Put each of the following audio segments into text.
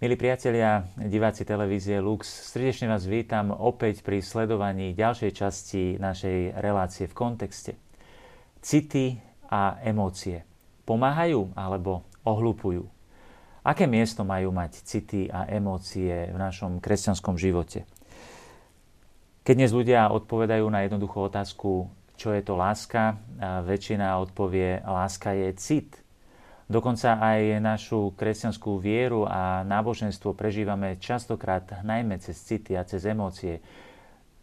Milí priatelia, diváci televízie Lux, srdečne vás vítam opäť pri sledovaní ďalšej časti našej relácie v kontexte. City a emócie pomáhajú alebo ohlupujú? Aké miesto majú mať city a emócie v našom kresťanskom živote? Keď dnes ľudia odpovedajú na jednoduchú otázku, čo je to láska, väčšina odpovie, láska je cit – Dokonca aj našu kresťanskú vieru a náboženstvo prežívame častokrát najmä cez city a cez emócie.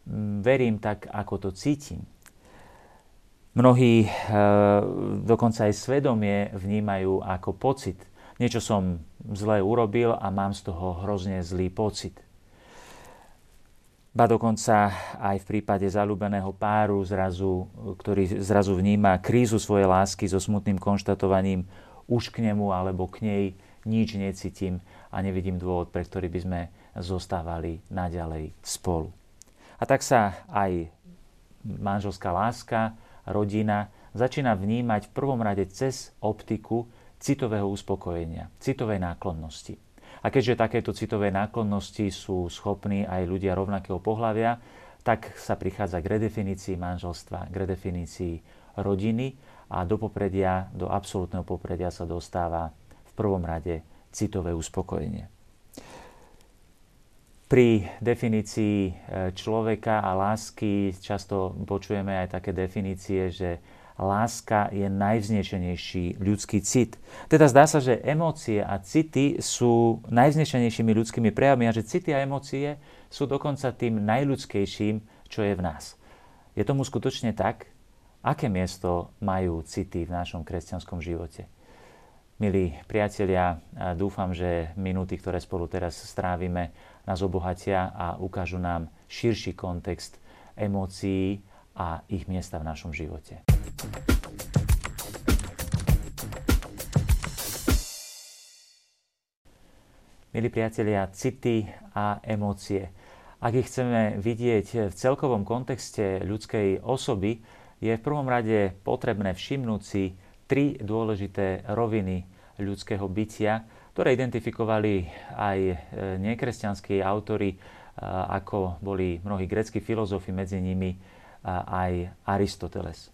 Mm, verím tak, ako to cítim. Mnohí e, dokonca aj svedomie vnímajú ako pocit. Niečo som zle urobil a mám z toho hrozne zlý pocit. Ba dokonca aj v prípade zalúbeného páru, zrazu, ktorý zrazu vníma krízu svojej lásky so smutným konštatovaním už k nemu alebo k nej nič necítim a nevidím dôvod, pre ktorý by sme zostávali naďalej spolu. A tak sa aj manželská láska, rodina začína vnímať v prvom rade cez optiku citového uspokojenia, citovej náklonnosti. A keďže takéto citové náklonnosti sú schopní aj ľudia rovnakého pohľavia, tak sa prichádza k redefinícii manželstva, k redefinícii rodiny a do popredia, do absolútneho popredia sa dostáva v prvom rade citové uspokojenie. Pri definícii e, človeka a lásky často počujeme aj také definície, že láska je najvznešenejší ľudský cit. Teda zdá sa, že emócie a city sú najvznešenejšími ľudskými prejavmi a že city a emócie sú dokonca tým najľudskejším, čo je v nás. Je tomu skutočne tak? Aké miesto majú city v našom kresťanskom živote. Milí priatelia, dúfam, že minúty, ktoré spolu teraz strávime, nás obohatia a ukážu nám širší kontext emócií a ich miesta v našom živote. Milí priatelia, city a emócie. Ak ich chceme vidieť v celkovom kontexte ľudskej osoby, je v prvom rade potrebné všimnúť si tri dôležité roviny ľudského bytia, ktoré identifikovali aj e, nekresťanskí autory, e, ako boli mnohí greckí filozofi, medzi nimi aj Aristoteles.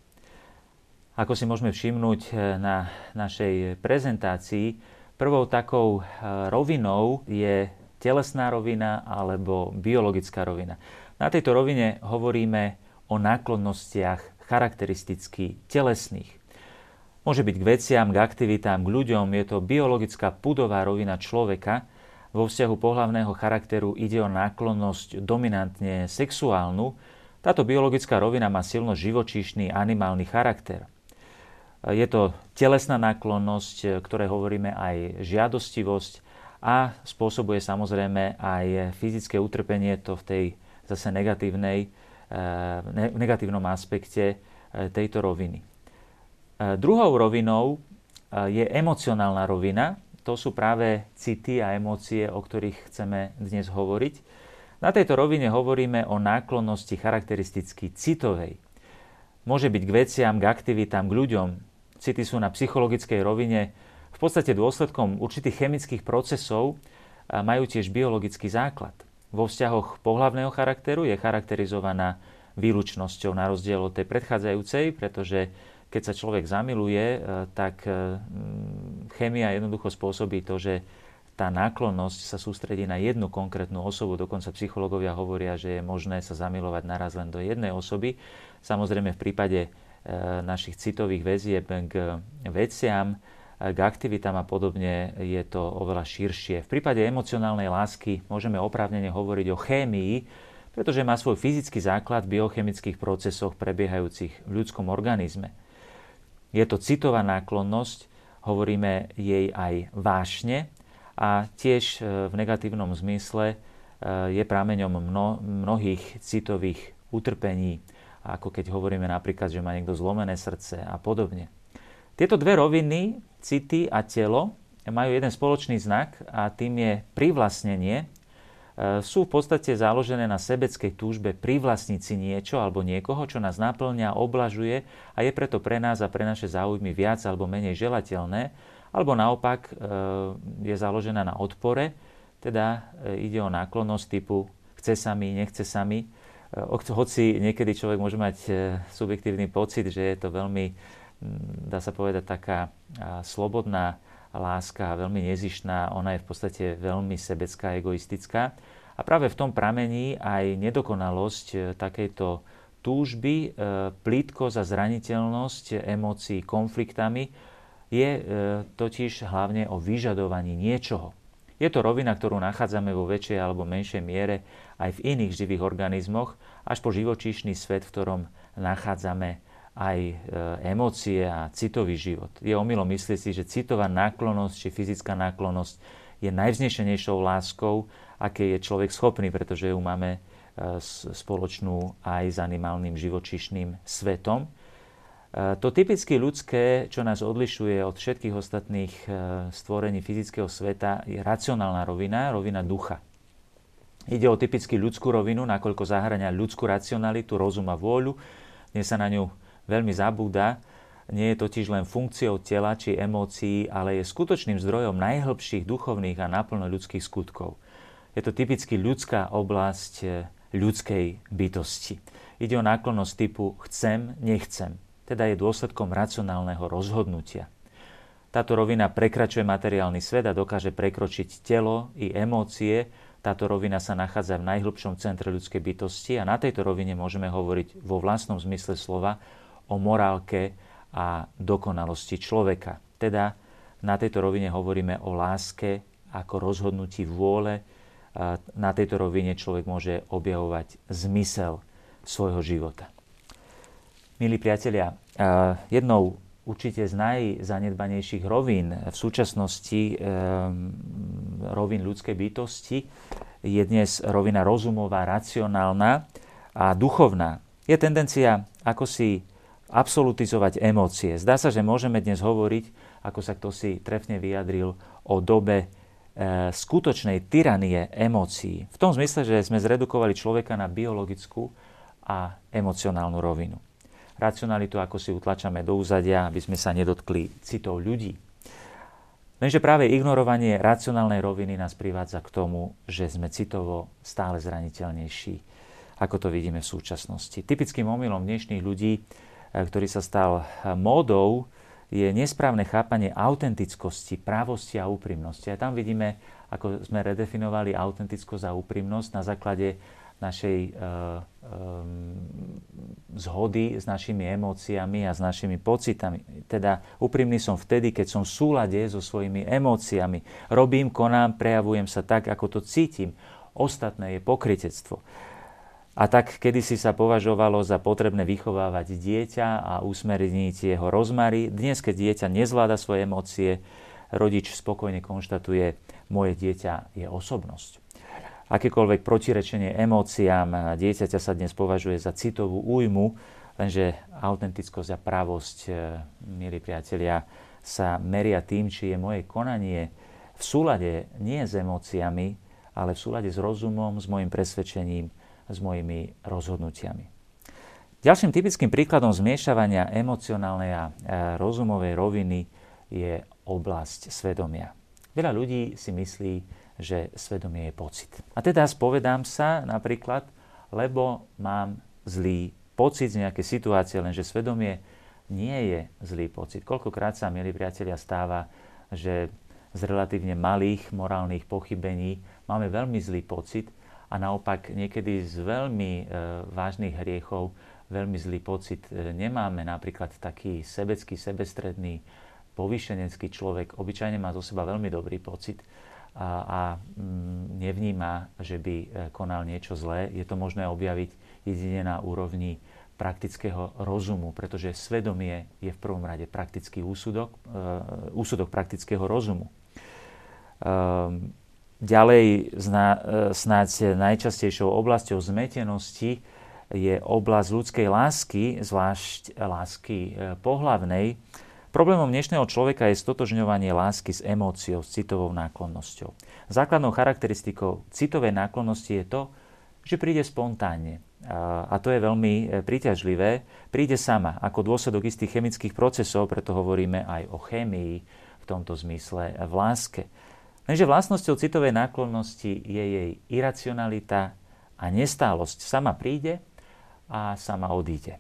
Ako si môžeme všimnúť e, na našej prezentácii, prvou takou rovinou je telesná rovina alebo biologická rovina. Na tejto rovine hovoríme o náklonnostiach charakteristicky telesných. Môže byť k veciam, k aktivitám, k ľuďom, je to biologická pudová rovina človeka. Vo vzťahu pohlavného charakteru ide o náklonnosť dominantne sexuálnu. Táto biologická rovina má silno živočíšny animálny charakter. Je to telesná náklonnosť, ktoré hovoríme aj žiadostivosť a spôsobuje samozrejme aj fyzické utrpenie, to v tej zase negatívnej v negatívnom aspekte e, tejto roviny. E, druhou rovinou je emocionálna rovina. To sú práve city a emócie, o ktorých chceme dnes hovoriť. Na tejto rovine hovoríme o náklonnosti charakteristicky citovej. Môže byť k veciam, k aktivitám, k ľuďom. City sú na psychologickej rovine v podstate dôsledkom určitých chemických procesov a majú tiež biologický základ vo vzťahoch pohlavného charakteru je charakterizovaná výlučnosťou na rozdiel od tej predchádzajúcej, pretože keď sa človek zamiluje, e, tak e, chémia jednoducho spôsobí to, že tá náklonnosť sa sústredí na jednu konkrétnu osobu. Dokonca psychológovia hovoria, že je možné sa zamilovať naraz len do jednej osoby. Samozrejme v prípade e, našich citových väzieb k veciam, k aktivitám a podobne je to oveľa širšie. V prípade emocionálnej lásky môžeme oprávnene hovoriť o chémii, pretože má svoj fyzický základ v biochemických procesoch prebiehajúcich v ľudskom organizme. Je to citová náklonnosť, hovoríme jej aj vášne a tiež e, v negatívnom zmysle e, je prámeňom mno, mnohých citových utrpení, ako keď hovoríme napríklad, že má niekto zlomené srdce a podobne. Tieto dve roviny, city a telo, majú jeden spoločný znak a tým je privlastnenie. E, sú v podstate založené na sebeckej túžbe privlastniť si niečo alebo niekoho, čo nás naplňa, oblažuje a je preto pre nás a pre naše záujmy viac alebo menej želateľné, alebo naopak e, je založená na odpore, Teda ide o náklonnosť typu chce sa mi, nechce sa mi. Hoci niekedy človek môže mať subjektívny pocit, že je to veľmi, dá sa povedať, taká slobodná láska, veľmi nezištná, ona je v podstate veľmi sebecká, egoistická. A práve v tom pramení aj nedokonalosť takejto túžby, e, plítkosť a zraniteľnosť emócií konfliktami je e, totiž hlavne o vyžadovaní niečoho. Je to rovina, ktorú nachádzame vo väčšej alebo menšej miere aj v iných živých organizmoch, až po živočíšny svet, v ktorom nachádzame aj e, emócie a citový život. Je omylom myslieť si, že citová náklonnosť či fyzická náklonnosť je najvznešenejšou láskou, aké je človek schopný, pretože ju máme spoločnú aj s animálnym živočišným svetom. E, to typicky ľudské, čo nás odlišuje od všetkých ostatných e, stvorení fyzického sveta, je racionálna rovina, rovina ducha. Ide o typicky ľudskú rovinu, nakoľko zahrania ľudskú racionalitu, rozum a vôľu. Dnes sa na ňu veľmi zabúda. Nie je totiž len funkciou tela či emócií, ale je skutočným zdrojom najhlbších duchovných a naplno ľudských skutkov. Je to typicky ľudská oblasť e, ľudskej bytosti. Ide o náklonnosť typu chcem, nechcem, teda je dôsledkom racionálneho rozhodnutia. Táto rovina prekračuje materiálny svet a dokáže prekročiť telo i emócie. Táto rovina sa nachádza v najhlbšom centre ľudskej bytosti a na tejto rovine môžeme hovoriť vo vlastnom zmysle slova o morálke a dokonalosti človeka. Teda na tejto rovine hovoríme o láske ako rozhodnutí vôle, na tejto rovine človek môže objavovať zmysel svojho života. Milí priatelia, jednou určite z najzanedbanejších rovín v súčasnosti rovín ľudskej bytosti je dnes rovina rozumová, racionálna a duchovná. Je tendencia ako si absolutizovať emócie. Zdá sa, že môžeme dnes hovoriť, ako sa kto si trefne vyjadril, o dobe E, skutočnej tyranie emócií. V tom zmysle, že sme zredukovali človeka na biologickú a emocionálnu rovinu. Racionalitu ako si utlačame do úzadia, aby sme sa nedotkli citov ľudí. Lenže práve ignorovanie racionálnej roviny nás privádza k tomu, že sme citovo stále zraniteľnejší, ako to vidíme v súčasnosti. Typickým omylom dnešných ľudí, ktorý sa stal módou, je nesprávne chápanie autentickosti, právosti a úprimnosti. A tam vidíme, ako sme redefinovali autentickosť a úprimnosť na základe našej um, zhody s našimi emóciami a s našimi pocitami. Teda úprimný som vtedy, keď som v súlade so svojimi emóciami. Robím, konám, prejavujem sa tak, ako to cítim. Ostatné je pokritectvo. A tak kedysi sa považovalo za potrebné vychovávať dieťa a usmerniť jeho rozmary. Dnes, keď dieťa nezvláda svoje emócie, rodič spokojne konštatuje, moje dieťa je osobnosť. Akékoľvek protirečenie emóciám dieťaťa sa dnes považuje za citovú újmu, lenže autentickosť a pravosť, e, milí priatelia, sa meria tým, či je moje konanie v súlade nie s emóciami, ale v súlade s rozumom, s môjim presvedčením, s mojimi rozhodnutiami. Ďalším typickým príkladom zmiešavania emocionálnej a rozumovej roviny je oblasť svedomia. Veľa ľudí si myslí, že svedomie je pocit. A teda spovedám sa napríklad, lebo mám zlý pocit z nejakej situácie, lenže svedomie nie je zlý pocit. Koľkokrát sa, milí priatelia, stáva, že z relatívne malých morálnych pochybení máme veľmi zlý pocit, a naopak niekedy z veľmi e, vážnych hriechov veľmi zlý pocit e, nemáme. Napríklad taký sebecký, sebestredný, povyšenecký človek obyčajne má zo seba veľmi dobrý pocit a, a mm, nevníma, že by e, konal niečo zlé. Je to možné objaviť jedine na úrovni praktického rozumu, pretože svedomie je v prvom rade praktický úsudok, úsudok praktického rozumu. E, Ďalej e, snáď najčastejšou oblasťou zmetenosti je oblasť ľudskej lásky, zvlášť lásky e, pohlavnej. Problémom dnešného človeka je stotožňovanie lásky s emóciou, s citovou náklonnosťou. Základnou charakteristikou citovej náklonnosti je to, že príde spontánne. A to je veľmi e, príťažlivé. Príde sama, ako dôsledok istých chemických procesov, preto hovoríme aj o chémii v tomto zmysle v láske. Lenže vlastnosťou citovej náklonnosti je jej iracionalita a nestálosť. Sama príde a sama odíde.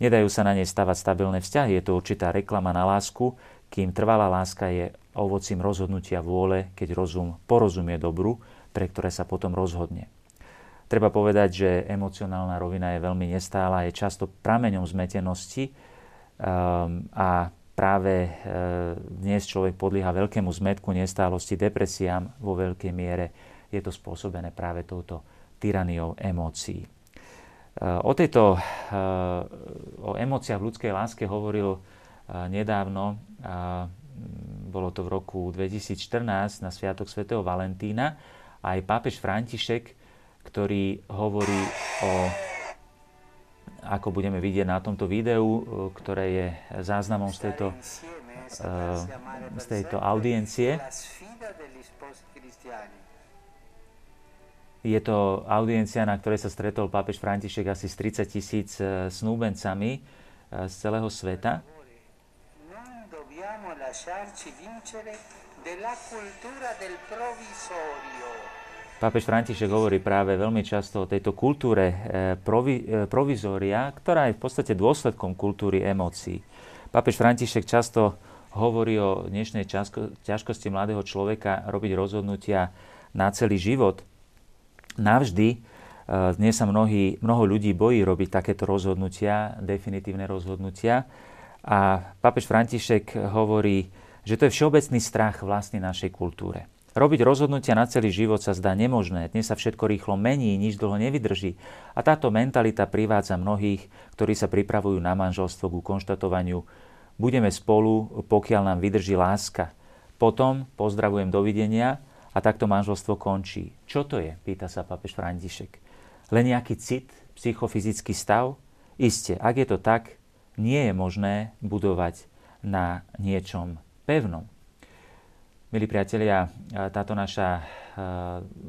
Nedajú sa na nej stavať stabilné vzťahy, je to určitá reklama na lásku, kým trvalá láska je ovocím rozhodnutia vôle, keď rozum porozumie dobru, pre ktoré sa potom rozhodne. Treba povedať, že emocionálna rovina je veľmi nestála, je často prameňom zmetenosti um, a práve e, dnes človek podlieha veľkému zmetku, nestálosti, depresiám vo veľkej miere. Je to spôsobené práve touto tyraniou emócií. E, o tejto, e, o emóciách v ľudskej láske hovoril nedávno, bolo to v roku 2014 na Sviatok svätého Valentína, aj pápež František, ktorý hovorí o ako budeme vidieť na tomto videu, e, ktoré je záznamom z tejto, e, z tejto audiencie. Je to audiencia, na ktorej sa stretol pápež František asi s 30 tisíc e, snúbencami z celého sveta. provisorio Pápež František hovorí práve veľmi často o tejto kultúre eh, provi, eh, provizória, ktorá je v podstate dôsledkom kultúry emócií. Pápež František často hovorí o dnešnej ťažkosti mladého človeka robiť rozhodnutia na celý život. Navždy eh, dnes sa mnohí, mnoho ľudí bojí robiť takéto rozhodnutia, definitívne rozhodnutia. A pápež František hovorí, že to je všeobecný strach vlastne našej kultúre. Robiť rozhodnutia na celý život sa zdá nemožné, dnes sa všetko rýchlo mení, nič dlho nevydrží a táto mentalita privádza mnohých, ktorí sa pripravujú na manželstvo ku konštatovaniu budeme spolu, pokiaľ nám vydrží láska. Potom pozdravujem dovidenia a takto manželstvo končí. Čo to je? Pýta sa papež František. Len nejaký cit, psychofyzický stav? Isté, ak je to tak, nie je možné budovať na niečom pevnom. Milí priatelia, táto naša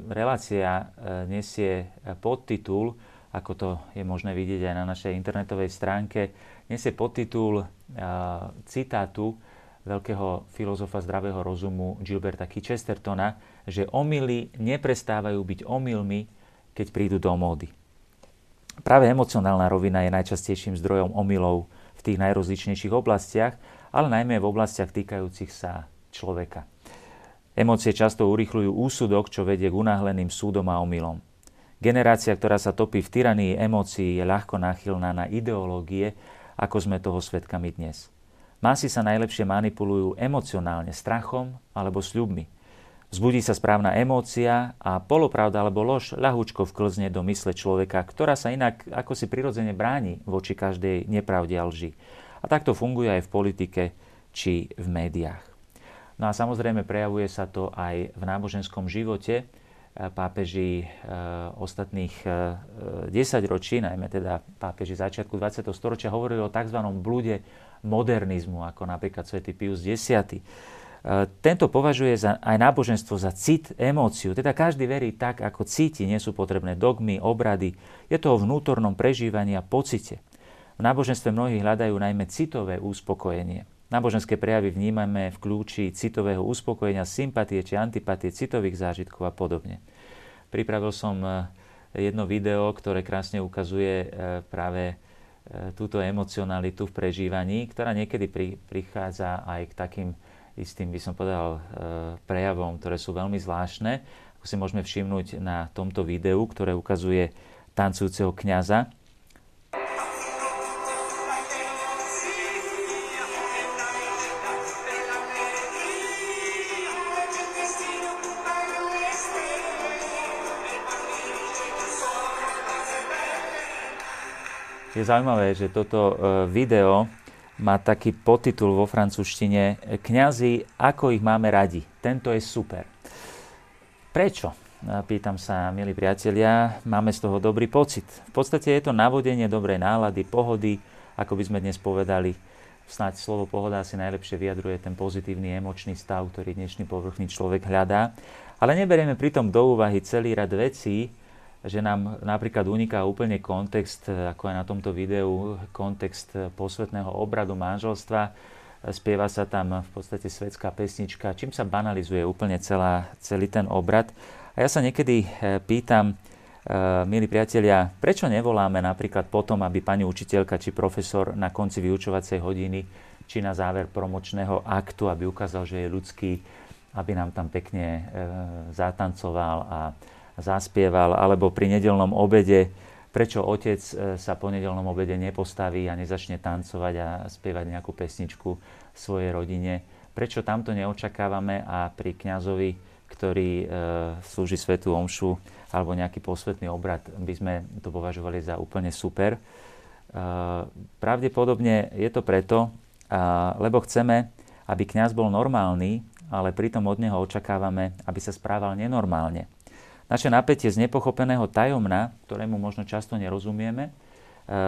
relácia nesie podtitul, ako to je možné vidieť aj na našej internetovej stránke, nesie podtitul citátu veľkého filozofa zdravého rozumu Gilberta Chestertona, že omily neprestávajú byť omylmi, keď prídu do módy. Práve emocionálna rovina je najčastejším zdrojom omylov v tých najrozličnejších oblastiach, ale najmä v oblastiach týkajúcich sa človeka. Emócie často urychľujú úsudok, čo vedie k unáhleným súdom a omylom. Generácia, ktorá sa topí v tyranii emócií, je ľahko náchylná na ideológie, ako sme toho svetkami dnes. Masy sa najlepšie manipulujú emocionálne, strachom alebo sľubmi. Zbudí sa správna emócia a polopravda alebo lož ľahúčko vklzne do mysle človeka, ktorá sa inak ako si prirodzene bráni voči každej nepravde a lži. A takto funguje aj v politike či v médiách. No a samozrejme prejavuje sa to aj v náboženskom živote. E, pápeži e, ostatných 10 e, ročí, najmä teda pápeži začiatku 20. storočia, hovorili o tzv. blúde modernizmu, ako napríklad svätý Pius X. Tento považuje za, aj náboženstvo za cit, emóciu. Teda každý verí tak, ako cíti, nie sú potrebné dogmy, obrady. Je to o vnútornom prežívaní a pocite. V náboženstve mnohí hľadajú najmä citové uspokojenie. Náboženské prejavy vnímame v kľúči citového uspokojenia, sympatie či antipatie, citových zážitkov a podobne. Pripravil som e, jedno video, ktoré krásne ukazuje e, práve e, túto emocionalitu v prežívaní, ktorá niekedy pri, prichádza aj k takým istým, by som povedal, prejavom, ktoré sú veľmi zvláštne. Ako si môžeme všimnúť na tomto videu, ktoré ukazuje tancujúceho kňaza, Je zaujímavé, že toto e, video má taký podtitul vo francúzštine Kňazi, ako ich máme radi. Tento je super. Prečo? Pýtam sa, milí priatelia, máme z toho dobrý pocit. V podstate je to navodenie dobrej nálady, pohody, ako by sme dnes povedali. Snáď slovo pohoda asi najlepšie vyjadruje ten pozitívny emočný stav, ktorý dnešný povrchný človek hľadá. Ale neberieme pritom do úvahy celý rad vecí, že nám napríklad uniká úplne kontext, ako aj na tomto videu, kontext posvetného obradu manželstva, spieva sa tam v podstate svetská pesnička, čím sa banalizuje úplne celá, celý ten obrad. A ja sa niekedy pýtam, milí priatelia, prečo nevoláme napríklad potom, aby pani učiteľka či profesor na konci vyučovacej hodiny či na záver promočného aktu, aby ukázal, že je ľudský, aby nám tam pekne e, zatancoval a zaspieval, alebo pri nedelnom obede, prečo otec e, sa po nedelnom obede nepostaví a nezačne tancovať a spievať nejakú pesničku svojej rodine. Prečo tamto neočakávame a pri kňazovi, ktorý e, slúži svetu omšu alebo nejaký posvetný obrad, by sme to považovali za úplne super. E, pravdepodobne je to preto, lebo chceme, aby kňaz bol normálny, ale pritom od neho očakávame, aby sa správal nenormálne. Naše napätie z nepochopeného tajomna, ktorému možno často nerozumieme, e,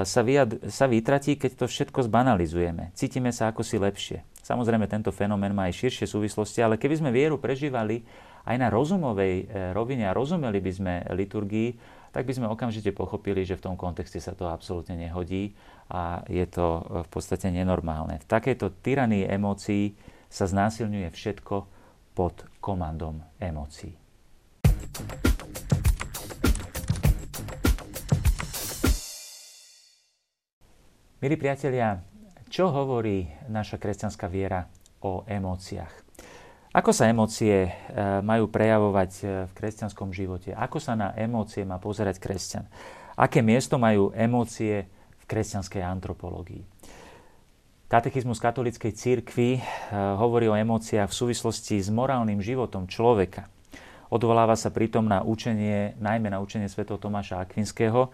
sa, vyjad, sa vytratí, keď to všetko zbanalizujeme. Cítime sa ako si lepšie. Samozrejme, tento fenomén má aj širšie súvislosti, ale keby sme vieru prežívali aj na rozumovej e, rovine a rozumeli by sme liturgii, tak by sme okamžite pochopili, že v tom kontexte sa to absolútne nehodí a je to e, v podstate nenormálne. V takejto tyranii emócií sa znásilňuje všetko pod komandom emócií. Milí priatelia, čo hovorí naša kresťanská viera o emóciách? Ako sa emócie e, majú prejavovať e, v kresťanskom živote? Ako sa na emócie má pozerať kresťan? Aké miesto majú emócie v kresťanskej antropológii? Katechizmus katolíckej církvy e, hovorí o emóciách v súvislosti s morálnym životom človeka. Odvoláva sa pritom na učenie, najmä na učenie sv. Tomáša Akvinského,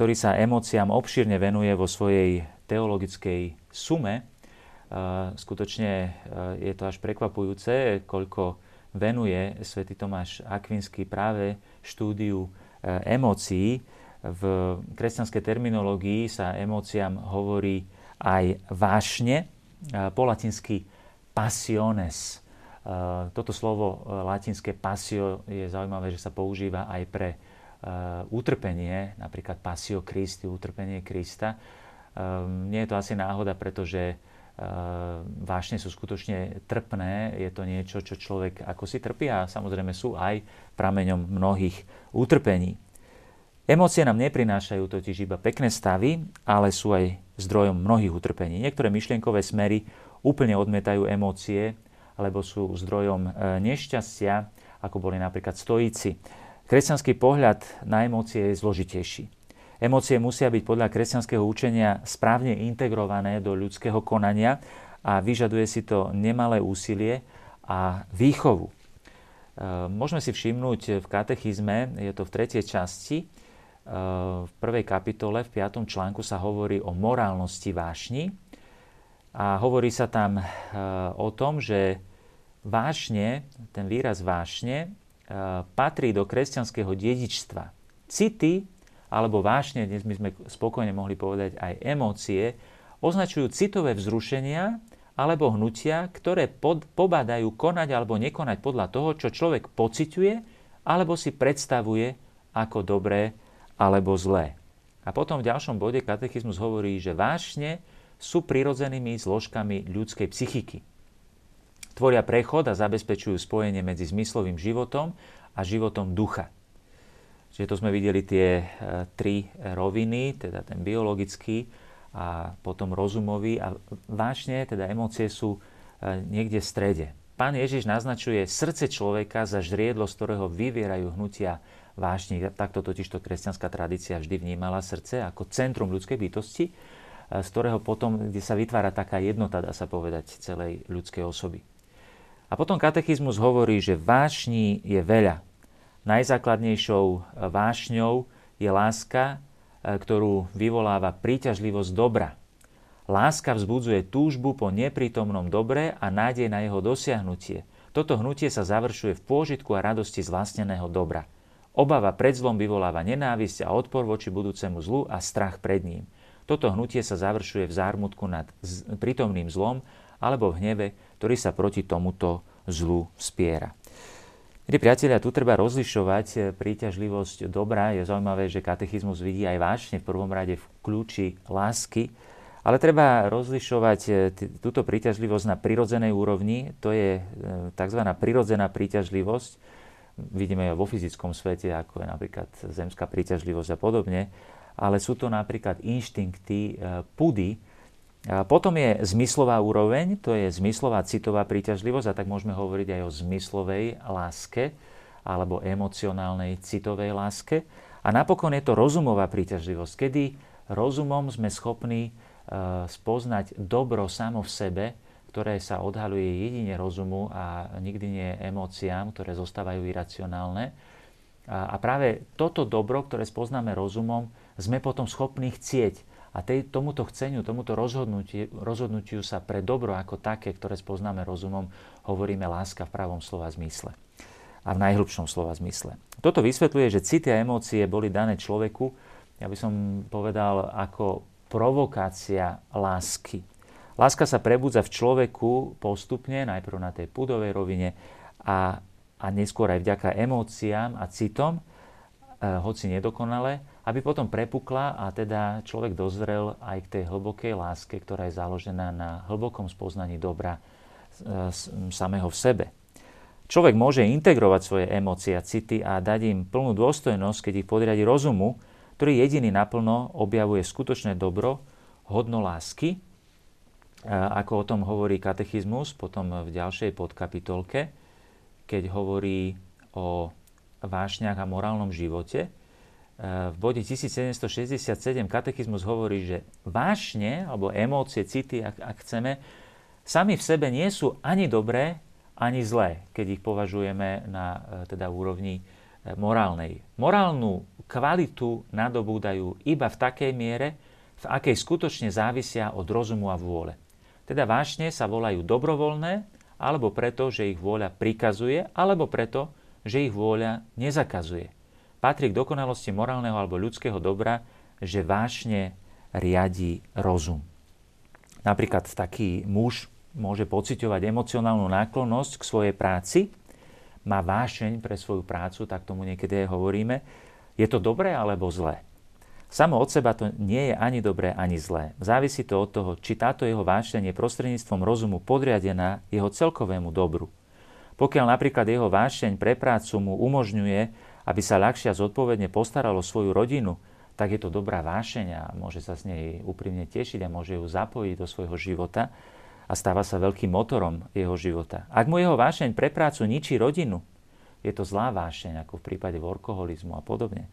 ktorý sa emóciám obšírne venuje vo svojej teologickej sume, Skutočne e, je to až prekvapujúce, koľko venuje svätý Tomáš Akvinsky práve štúdiu e, emócií. V kresťanskej terminológii sa emóciám hovorí aj vášne, po latinsky passiones. Toto slovo e, latinské passio je zaujímavé, že sa používa aj pre utrpenie, napríklad passio Christi, utrpenie Krista. Nie je to asi náhoda, pretože vášne sú skutočne trpné, je to niečo, čo človek ako si trpí a samozrejme sú aj prameňom mnohých utrpení. Emócie nám neprinášajú totiž iba pekné stavy, ale sú aj zdrojom mnohých utrpení. Niektoré myšlienkové smery úplne odmietajú emócie, alebo sú zdrojom e, nešťastia, ako boli napríklad stojíci. Kresťanský pohľad na emócie je zložitejší. Emócie musia byť podľa kresťanského učenia správne integrované do ľudského konania a vyžaduje si to nemalé úsilie a výchovu. E, môžeme si všimnúť v katechizme, je to v tretej časti, e, v prvej kapitole, v piatom článku sa hovorí o morálnosti vášni a hovorí sa tam e, o tom, že vášne, ten výraz vášne, patrí do kresťanského dedičstva. City alebo vášne, dnes by sme spokojne mohli povedať aj emócie, označujú citové vzrušenia alebo hnutia, ktoré pod, pobádajú konať alebo nekonať podľa toho, čo človek pociťuje alebo si predstavuje ako dobré alebo zlé. A potom v ďalšom bode katechizmus hovorí, že vášne sú prirodzenými zložkami ľudskej psychiky. Tvoria prechod a zabezpečujú spojenie medzi zmyslovým životom a životom ducha. Čiže to sme videli tie e, tri roviny, teda ten biologický a potom rozumový a vášne, teda emócie sú e, niekde v strede. Pán Ježiš naznačuje srdce človeka za žriedlo, z ktorého vyvierajú hnutia vášni. Takto totiž to kresťanská tradícia vždy vnímala srdce ako centrum ľudskej bytosti, e, z ktorého potom, kde sa vytvára taká jednota, dá sa povedať, celej ľudskej osoby. A potom katechizmus hovorí, že vášni je veľa, Najzákladnejšou e, vášňou je láska, e, ktorú vyvoláva príťažlivosť dobra. Láska vzbudzuje túžbu po neprítomnom dobre a nádej na jeho dosiahnutie. Toto hnutie sa završuje v pôžitku a radosti z vlastneného dobra. Obava pred zlom vyvoláva nenávisť a odpor voči budúcemu zlu a strach pred ním. Toto hnutie sa završuje v zármutku nad prítomným zlom alebo v hneve, ktorý sa proti tomuto zlu spiera. Milí priatelia, tu treba rozlišovať eh, príťažlivosť dobra. Je zaujímavé, že katechizmus vidí aj vášne v prvom rade v kľúči lásky Ale treba rozlišovať túto príťažlivosť na prirodzenej úrovni, to je tzv. prirodzená príťažlivosť, vidíme ju vo fyzickom svete, ako je napríklad zemská príťažlivosť a podobne, ale sú to napríklad inštinkty, pudy, a potom je zmyslová úroveň, to je zmyslová citová príťažlivosť, a tak môžeme hovoriť aj o zmyslovej láske alebo emocionálnej citovej láske. A napokon je to rozumová príťažlivosť, kedy rozumom sme schopní e, spoznať dobro samo v sebe, ktoré sa odhaluje jedine rozumu a nikdy nie emóciám, ktoré zostávajú iracionálne. A práve toto dobro, ktoré spoznáme rozumom, sme potom schopní chcieť a tej, tomuto chceniu, tomuto rozhodnutiu, rozhodnutiu sa pre dobro ako také, ktoré spoznáme rozumom, hovoríme láska v pravom slova zmysle a v najhlbšom slova zmysle. Toto vysvetľuje, že city a emócie boli dané človeku, ja by som povedal, ako provokácia lásky. Láska sa prebudza v človeku postupne, najprv na tej pudovej rovine a, a neskôr aj vďaka emóciám a citom, eh, hoci nedokonale, aby potom prepukla a teda človek dozrel aj k tej hlbokej láske, ktorá je založená na hlbokom spoznaní dobra e, samého v sebe. Človek môže integrovať svoje emócie a city a dať im plnú dôstojnosť, keď ich podriadi rozumu, ktorý jediný naplno objavuje skutočné dobro, hodno lásky, ako o tom hovorí katechizmus potom v ďalšej podkapitolke, keď hovorí o vášňach a morálnom živote, v bode 1767 katechizmus hovorí, že vášne alebo emócie, city, ak, ak chceme, sami v sebe nie sú ani dobré, ani zlé, keď ich považujeme na e, teda úrovni e, morálnej. Morálnu kvalitu nadobúdajú iba v takej miere, v akej skutočne závisia od rozumu a vôle. Teda vášne sa volajú dobrovoľné, alebo preto, že ich vôľa prikazuje, alebo preto, že ich vôľa nezakazuje patrí k dokonalosti morálneho alebo ľudského dobra, že vášne riadi rozum. Napríklad taký muž môže pociťovať emocionálnu náklonnosť k svojej práci, má vášeň pre svoju prácu, tak tomu niekedy aj hovoríme. Je to dobré alebo zlé? Samo od seba to nie je ani dobré, ani zlé. Závisí to od toho, či táto jeho vášeň je prostredníctvom rozumu podriadená jeho celkovému dobru. Pokiaľ napríklad jeho vášeň pre prácu mu umožňuje aby sa ľahšie a zodpovedne postaralo svoju rodinu, tak je to dobrá vášeň a môže sa z nej úprimne tešiť a môže ju zapojiť do svojho života a stáva sa veľkým motorom jeho života. Ak mu jeho vášeň pre prácu ničí rodinu, je to zlá vášeň, ako v prípade workoholizmu a podobne.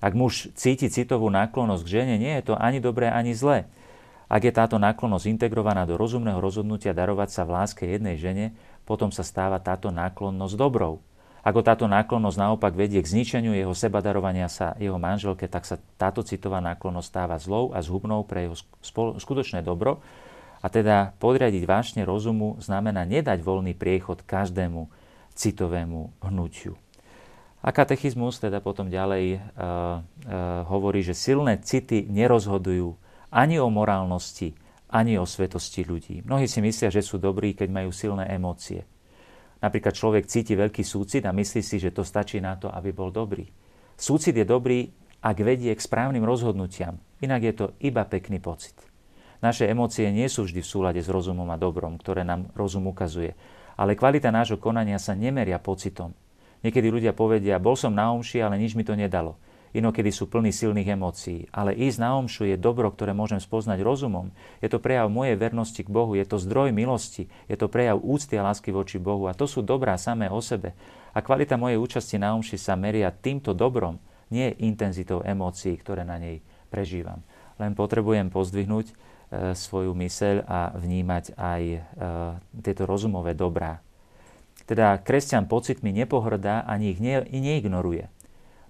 Ak muž cíti citovú náklonnosť k žene, nie je to ani dobré, ani zlé. Ak je táto náklonnosť integrovaná do rozumného rozhodnutia darovať sa v láske jednej žene, potom sa stáva táto náklonnosť dobrou. Ako táto náklonnosť naopak vedie k zničeniu jeho sebadarovania sa jeho manželke, tak sa táto citová náklonnosť stáva zlou a zhubnou pre jeho skutočné dobro. A teda podriadiť vášne rozumu znamená nedať voľný priechod každému citovému hnutiu. A katechizmus teda potom ďalej uh, uh, hovorí, že silné city nerozhodujú ani o morálnosti, ani o svetosti ľudí. Mnohí si myslia, že sú dobrí, keď majú silné emócie. Napríklad človek cíti veľký súcit a myslí si, že to stačí na to, aby bol dobrý. Súcit je dobrý, ak vedie k správnym rozhodnutiam. Inak je to iba pekný pocit. Naše emócie nie sú vždy v súlade s rozumom a dobrom, ktoré nám rozum ukazuje. Ale kvalita nášho konania sa nemeria pocitom. Niekedy ľudia povedia, bol som na omši, ale nič mi to nedalo inokedy sú plní silných emócií. Ale ísť na omšu je dobro, ktoré môžem spoznať rozumom. Je to prejav mojej vernosti k Bohu, je to zdroj milosti, je to prejav úcty a lásky voči Bohu. A to sú dobrá samé o sebe. A kvalita mojej účasti na omši sa meria týmto dobrom, nie intenzitou emócií, ktoré na nej prežívam. Len potrebujem pozdvihnúť e, svoju myseľ a vnímať aj e, tieto rozumové dobrá. Teda kresťan pocitmi nepohrdá ani ich ne, neignoruje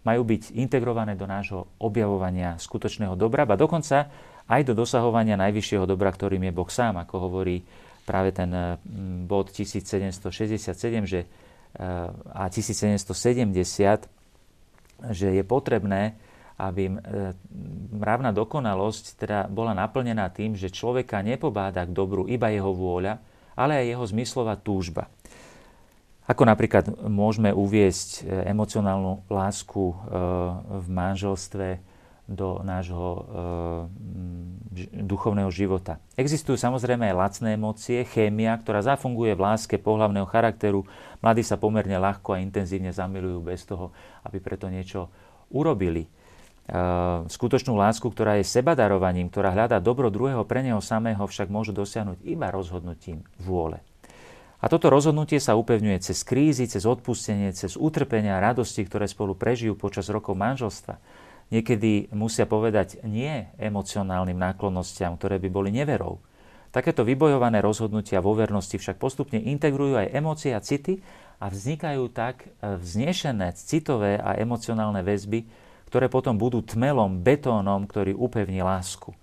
majú byť integrované do nášho objavovania skutočného dobra, a dokonca aj do dosahovania najvyššieho dobra, ktorým je Boh sám, ako hovorí práve ten mm, bod 1767 že, eh, a 1770, že je potrebné, aby eh, mravná dokonalosť teda bola naplnená tým, že človeka nepobáda k dobru iba jeho vôľa, ale aj jeho zmyslová túžba. Ako napríklad môžeme uviesť e, emocionálnu lásku e, v manželstve do nášho e, duchovného života. Existujú samozrejme aj lacné emócie, chémia, ktorá zafunguje v láske pohľavného charakteru. Mladí sa pomerne ľahko a intenzívne zamilujú bez toho, aby preto niečo urobili. Skutočnú lásku, ktorá je sebadarovaním, ktorá hľadá dobro druhého pre neho samého, však môžu dosiahnuť iba rozhodnutím vôle. A toto rozhodnutie sa upevňuje cez krízy, cez odpustenie, cez utrpenia a radosti, ktoré spolu prežijú počas rokov manželstva. Niekedy musia povedať nie emocionálnym náklonnostiam, ktoré by boli neverou. Takéto vybojované rozhodnutia vo vernosti však postupne integrujú aj emócie a city a vznikajú tak vznešené citové a emocionálne väzby, ktoré potom budú tmelom, betónom, ktorý upevní lásku.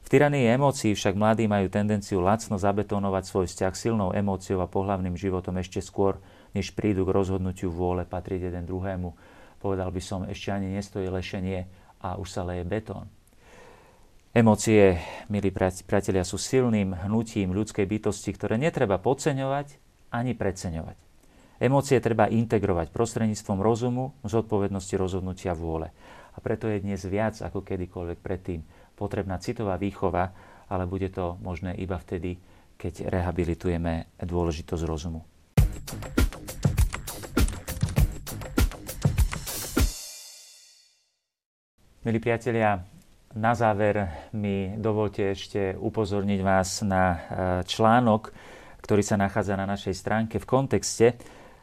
V tyranii emócií však mladí majú tendenciu lacno zabetónovať svoj vzťah silnou emóciou a pohlavným životom ešte skôr, než prídu k rozhodnutiu vôle patriť jeden druhému. Povedal by som, ešte ani nestojí lešenie a už sa leje betón. Emócie, milí priatelia, sú silným hnutím ľudskej bytosti, ktoré netreba podceňovať ani preceňovať. Emócie treba integrovať prostredníctvom rozumu, zodpovednosti rozhodnutia vôle. A preto je dnes viac ako kedykoľvek predtým potrebná citová výchova, ale bude to možné iba vtedy, keď rehabilitujeme dôležitosť rozumu. Milí priatelia, na záver mi dovolte ešte upozorniť vás na e, článok, ktorý sa nachádza na našej stránke v kontexte,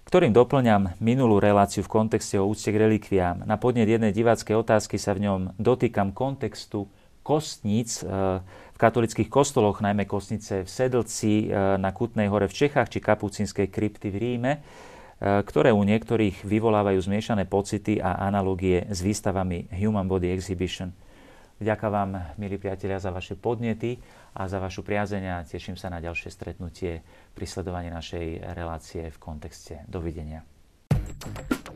ktorým doplňam minulú reláciu v kontexte o úcte k relikviám. Na podnet jednej diváckej otázky sa v ňom dotýkam kontextu kostníc e, v katolických kostoloch, najmä kostnice v Sedlci, e, na Kutnej hore v Čechách či kapucínskej krypty v Ríme, e, ktoré u niektorých vyvolávajú zmiešané pocity a analogie s výstavami Human Body Exhibition. Ďakujem vám, milí priatelia, za vaše podnety a za vašu priazeň a teším sa na ďalšie stretnutie pri sledovaní našej relácie v kontexte. Dovidenia. thank you